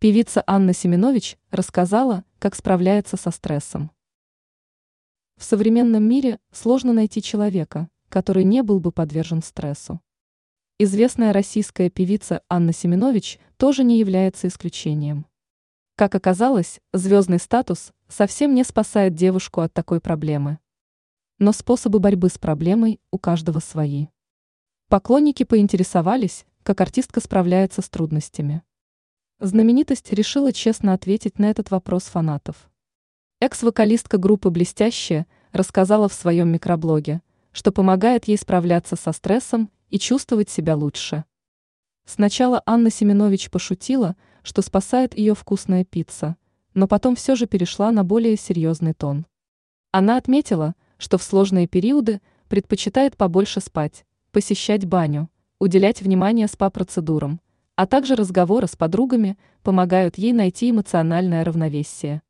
Певица Анна Семенович рассказала, как справляется со стрессом. В современном мире сложно найти человека, который не был бы подвержен стрессу. Известная российская певица Анна Семенович тоже не является исключением. Как оказалось, звездный статус совсем не спасает девушку от такой проблемы. Но способы борьбы с проблемой у каждого свои. Поклонники поинтересовались, как артистка справляется с трудностями. Знаменитость решила честно ответить на этот вопрос фанатов. Экс-вокалистка группы «Блестящая» рассказала в своем микроблоге, что помогает ей справляться со стрессом и чувствовать себя лучше. Сначала Анна Семенович пошутила, что спасает ее вкусная пицца, но потом все же перешла на более серьезный тон. Она отметила, что в сложные периоды предпочитает побольше спать, посещать баню, уделять внимание спа-процедурам – а также разговоры с подругами помогают ей найти эмоциональное равновесие.